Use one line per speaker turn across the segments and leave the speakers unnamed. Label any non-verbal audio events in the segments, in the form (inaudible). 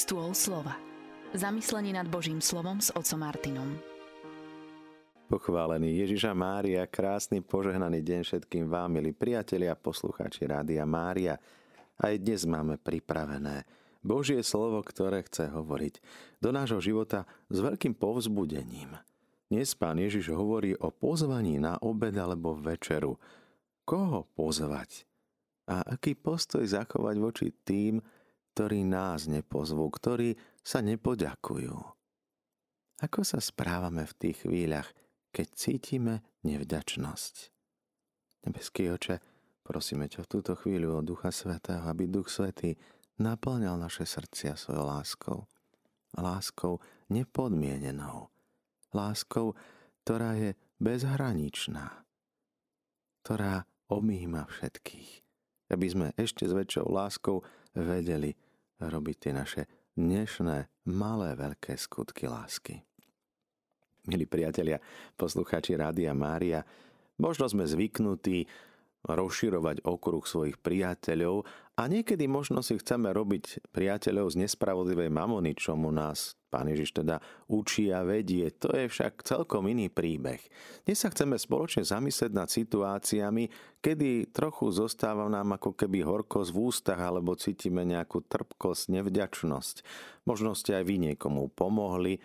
Stôl slova. Zamyslenie nad Božím slovom s otcom Martinom.
Pochválený Ježiša Mária, krásny požehnaný deň všetkým vám, milí priatelia, poslucháči Rádia Mária. Aj dnes máme pripravené Božie slovo, ktoré chce hovoriť do nášho života s veľkým povzbudením. Dnes pán Ježiš hovorí o pozvaní na obed alebo večeru. Koho pozvať? A aký postoj zachovať voči tým, ktorí nás nepozvú, ktorí sa nepoďakujú. Ako sa správame v tých chvíľach, keď cítime nevďačnosť? Nebeský oče, prosíme ťa v túto chvíľu o Ducha Svetého, aby Duch Svetý naplňal naše srdcia svojou láskou. Láskou nepodmienenou. Láskou, ktorá je bezhraničná. Ktorá objíma všetkých. Aby sme ešte s väčšou láskou vedeli robiť tie naše dnešné malé veľké skutky lásky. Milí priatelia, poslucháči Rádia Mária, možno sme zvyknutí rozširovať okruh svojich priateľov a niekedy možno si chceme robiť priateľov z nespravodlivej mamony, čomu nás pán Ježiš teda učí a vedie. To je však celkom iný príbeh. Dnes sa chceme spoločne zamyslieť nad situáciami, kedy trochu zostáva nám ako keby horkosť v ústach alebo cítime nejakú trpkosť, nevďačnosť. Možno ste aj vy niekomu pomohli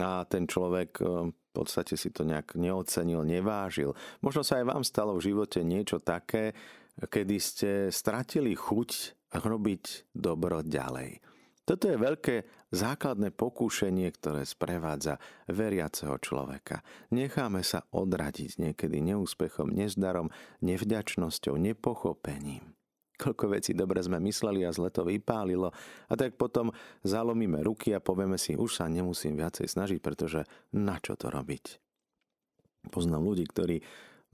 a ten človek v podstate si to nejak neocenil, nevážil. Možno sa aj vám stalo v živote niečo také, kedy ste stratili chuť robiť dobro ďalej. Toto je veľké základné pokúšenie, ktoré sprevádza veriaceho človeka. Necháme sa odradiť niekedy neúspechom, nezdarom, nevďačnosťou, nepochopením koľko vecí dobre sme mysleli a zle to vypálilo. A tak potom zalomíme ruky a povieme si, už sa nemusím viacej snažiť, pretože na čo to robiť? Poznám ľudí, ktorí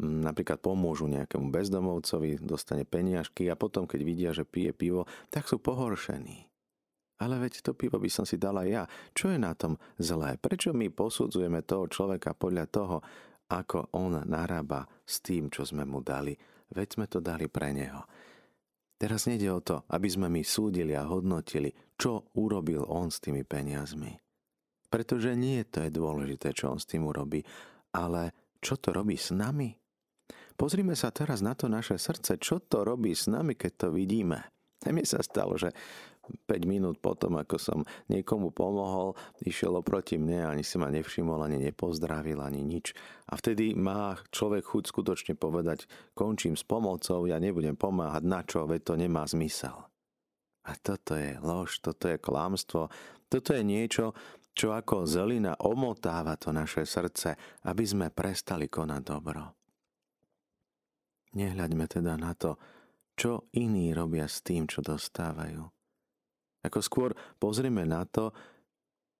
napríklad pomôžu nejakému bezdomovcovi, dostane peniažky a potom, keď vidia, že pije pivo, tak sú pohoršení. Ale veď to pivo by som si dala ja. Čo je na tom zlé? Prečo my posudzujeme toho človeka podľa toho, ako on narába s tým, čo sme mu dali? Veď sme to dali pre neho. Teraz nejde o to, aby sme my súdili a hodnotili, čo urobil on s tými peniazmi. Pretože nie to je dôležité, čo on s tým urobí, ale čo to robí s nami. Pozrime sa teraz na to naše srdce, čo to robí s nami, keď to vidíme. A mne sa stalo, že 5 minút potom, ako som niekomu pomohol, išiel oproti mne, ani si ma nevšimol, ani nepozdravil, ani nič. A vtedy má človek chuť skutočne povedať, končím s pomocou, ja nebudem pomáhať, na čo, veď to nemá zmysel. A toto je lož, toto je klamstvo, toto je niečo, čo ako zelina omotáva to naše srdce, aby sme prestali konať dobro. Nehľaďme teda na to, čo iní robia s tým, čo dostávajú ako skôr pozrime na to,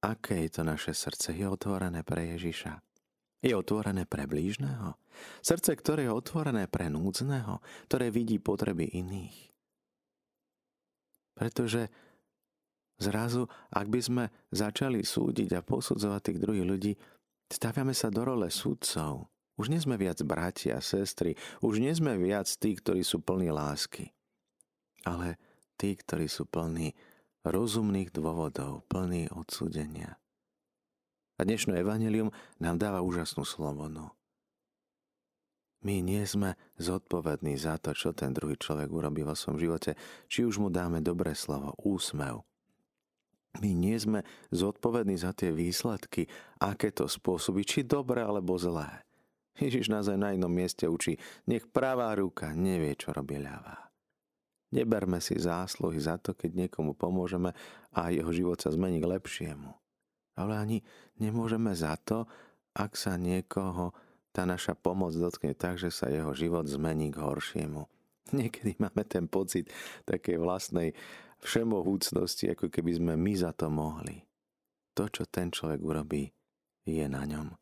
aké je to naše srdce. Je otvorené pre Ježiša. Je otvorené pre blížneho. Srdce, ktoré je otvorené pre núdzneho, ktoré vidí potreby iných. Pretože zrazu, ak by sme začali súdiť a posudzovať tých druhých ľudí, staviame sa do role súdcov. Už nie sme viac bratia a sestry, už nie sme viac tí, ktorí sú plní lásky, ale tí, ktorí sú plní rozumných dôvodov, plný odsúdenia. A dnešné evanelium nám dáva úžasnú slobodu. My nie sme zodpovední za to, čo ten druhý človek urobí vo svojom živote, či už mu dáme dobré slovo, úsmev. My nie sme zodpovední za tie výsledky, aké to spôsobí, či dobré alebo zlé. Ježiš nás aj na jednom mieste učí, nech pravá ruka nevie, čo robí ľavá. Neberme si zásluhy za to, keď niekomu pomôžeme a jeho život sa zmení k lepšiemu. Ale ani nemôžeme za to, ak sa niekoho tá naša pomoc dotkne tak, že sa jeho život zmení k horšiemu. (laughs) Niekedy máme ten pocit takej vlastnej všemohúcnosti, ako keby sme my za to mohli. To, čo ten človek urobí, je na ňom.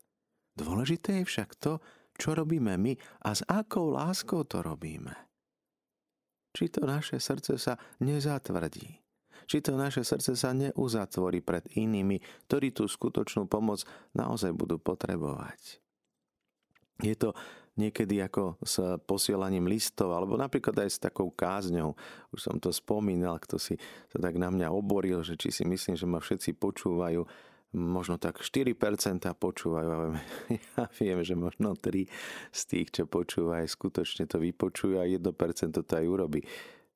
Dôležité je však to, čo robíme my a s akou láskou to robíme či to naše srdce sa nezatvrdí. Či to naše srdce sa neuzatvorí pred inými, ktorí tú skutočnú pomoc naozaj budú potrebovať. Je to niekedy ako s posielaním listov, alebo napríklad aj s takou kázňou. Už som to spomínal, kto si sa tak na mňa oboril, že či si myslím, že ma všetci počúvajú. Možno tak 4% počúvajú, (laughs) ja viem, že možno 3 z tých, čo počúvajú, skutočne to vypočujú a 1% to aj urobí.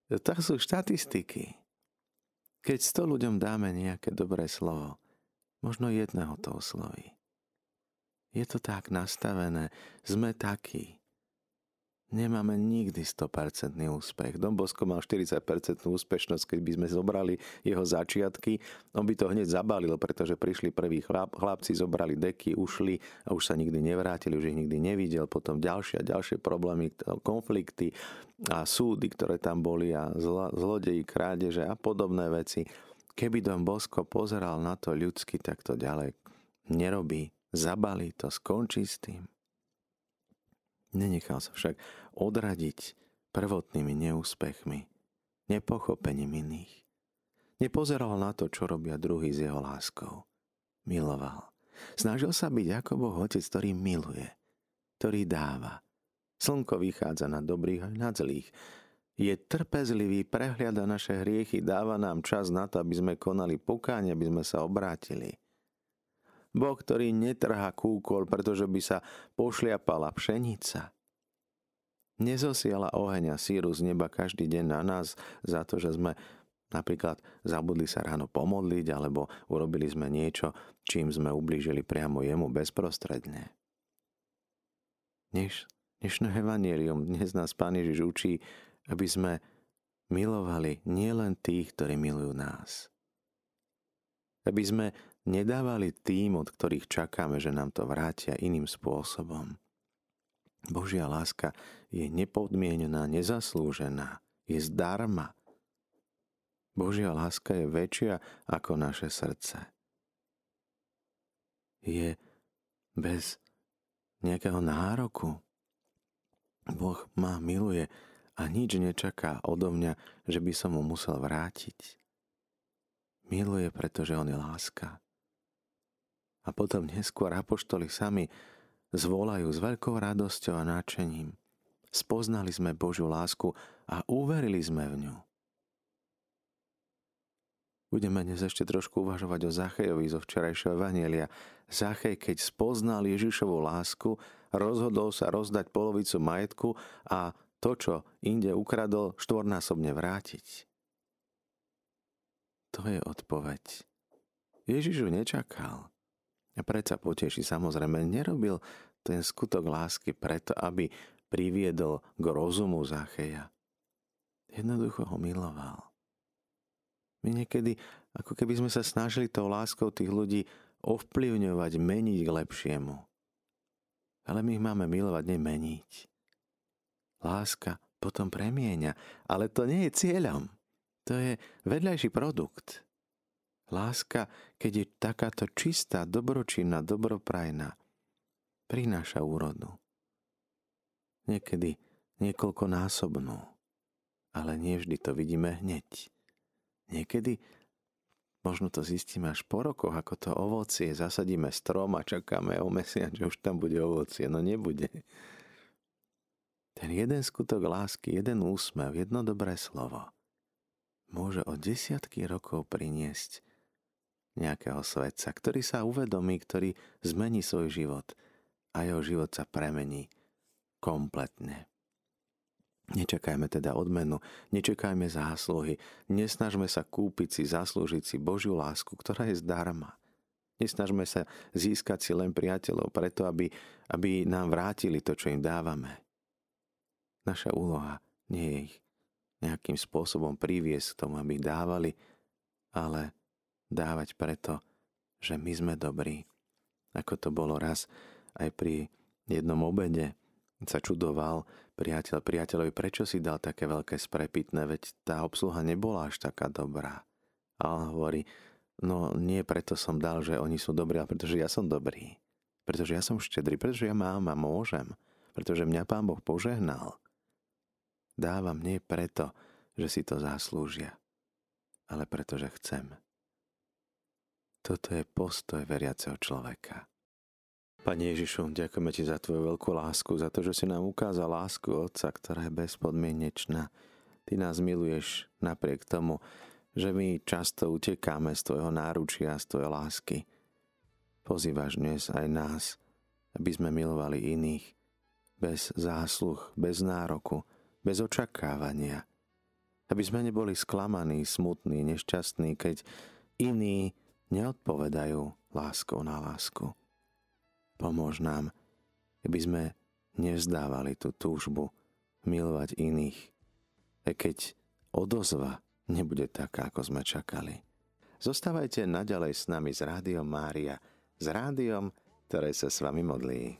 To sú štatistiky. Keď 100 ľuďom dáme nejaké dobré slovo, možno jedného to osloví. Je to tak nastavené. Sme takí. Nemáme nikdy 100% úspech. Don Bosko mal 40% úspešnosť, keď by sme zobrali jeho začiatky. On by to hneď zabalil, pretože prišli prví chlap, chlapci, zobrali deky, ušli a už sa nikdy nevrátili, už ich nikdy nevidel. Potom ďalšie a ďalšie problémy, konflikty a súdy, ktoré tam boli a zlodeji, krádeže a podobné veci. Keby Don Bosko pozeral na to ľudsky, tak to ďalej nerobí zabali to, skončí s tým. Nenechal sa však odradiť prvotnými neúspechmi, nepochopením iných. Nepozeral na to, čo robia druhý s jeho láskou. Miloval. Snažil sa byť ako Boh Otec, ktorý miluje, ktorý dáva. Slnko vychádza na dobrých aj na zlých. Je trpezlivý, prehliada naše hriechy, dáva nám čas na to, aby sme konali pokánie, aby sme sa obrátili. Boh, ktorý netrhá kúkol, pretože by sa pošliapala pšenica. Nezosiela oheň a síru z neba každý deň na nás za to, že sme napríklad zabudli sa ráno pomodliť alebo urobili sme niečo, čím sme ublížili priamo jemu bezprostredne. Dneš, dnešné evanielium, dnes nás Pán Ježiš učí, aby sme milovali nielen tých, ktorí milujú nás. Aby sme nedávali tým, od ktorých čakáme, že nám to vrátia iným spôsobom. Božia láska je nepodmienená, nezaslúžená, je zdarma. Božia láska je väčšia ako naše srdce. Je bez nejakého nároku. Boh ma miluje a nič nečaká odo mňa, že by som mu musel vrátiť. Miluje, pretože on je láska. A potom neskôr apoštoli sami zvolajú s veľkou radosťou a náčením. Spoznali sme Božiu lásku a uverili sme v ňu. Budeme dnes ešte trošku uvažovať o Zachejovi zo včerajšieho Evanielia. Zachej, keď spoznal Ježišovu lásku, rozhodol sa rozdať polovicu majetku a to, čo inde ukradol, štvornásobne vrátiť. To je odpoveď. Ježiš ju nečakal. A predsa poteší samozrejme nerobil ten skutok lásky preto, aby priviedol k rozumu Zacheja. Jednoducho ho miloval. My niekedy, ako keby sme sa snažili tou láskou tých ľudí ovplyvňovať, meniť k lepšiemu. Ale my ich máme milovať, nemeniť. Láska potom premieňa, ale to nie je cieľom. To je vedľajší produkt. Láska, keď je takáto čistá, dobročinná, dobroprajná, prináša úrodu. Niekedy niekoľkonásobnú, ale nie vždy to vidíme hneď. Niekedy možno to zistíme až po rokoch, ako to ovocie, zasadíme strom a čakáme o mesiac, že už tam bude ovocie. No nebude. Ten jeden skutok lásky, jeden úsmev, jedno dobré slovo môže o desiatky rokov priniesť nejakého svetca, ktorý sa uvedomí, ktorý zmení svoj život a jeho život sa premení kompletne. Nečakajme teda odmenu, nečakajme zásluhy, nesnažme sa kúpiť si, zaslúžiť si Božiu lásku, ktorá je zdarma. Nesnažme sa získať si len priateľov preto, aby, aby nám vrátili to, čo im dávame. Naša úloha nie je ich nejakým spôsobom priviesť k tomu, aby dávali, ale dávať preto, že my sme dobrí. Ako to bolo raz aj pri jednom obede, sa čudoval priateľ priateľovi, prečo si dal také veľké sprepitné, veď tá obsluha nebola až taká dobrá. A on hovorí, no nie preto som dal, že oni sú dobrí, ale pretože ja som dobrý. Pretože ja som štedrý, pretože ja mám a môžem. Pretože mňa Pán Boh požehnal. Dávam nie preto, že si to zaslúžia, ale pretože chcem. Toto je postoj veriaceho človeka. Pane Ježišu, ďakujeme Ti za Tvoju veľkú lásku, za to, že si nám ukázal lásku Otca, ktorá je bezpodmienečná. Ty nás miluješ napriek tomu, že my často utekáme z Tvojho náručia, z Tvojej lásky. Pozývaš dnes aj nás, aby sme milovali iných, bez zásluh, bez nároku, bez očakávania. Aby sme neboli sklamaní, smutní, nešťastní, keď iní neodpovedajú láskou na lásku. Pomôž nám, aby sme nevzdávali tú túžbu milovať iných, aj keď odozva nebude taká, ako sme čakali. Zostávajte naďalej s nami z Rádiom Mária, s rádiom, ktoré sa s vami modlí.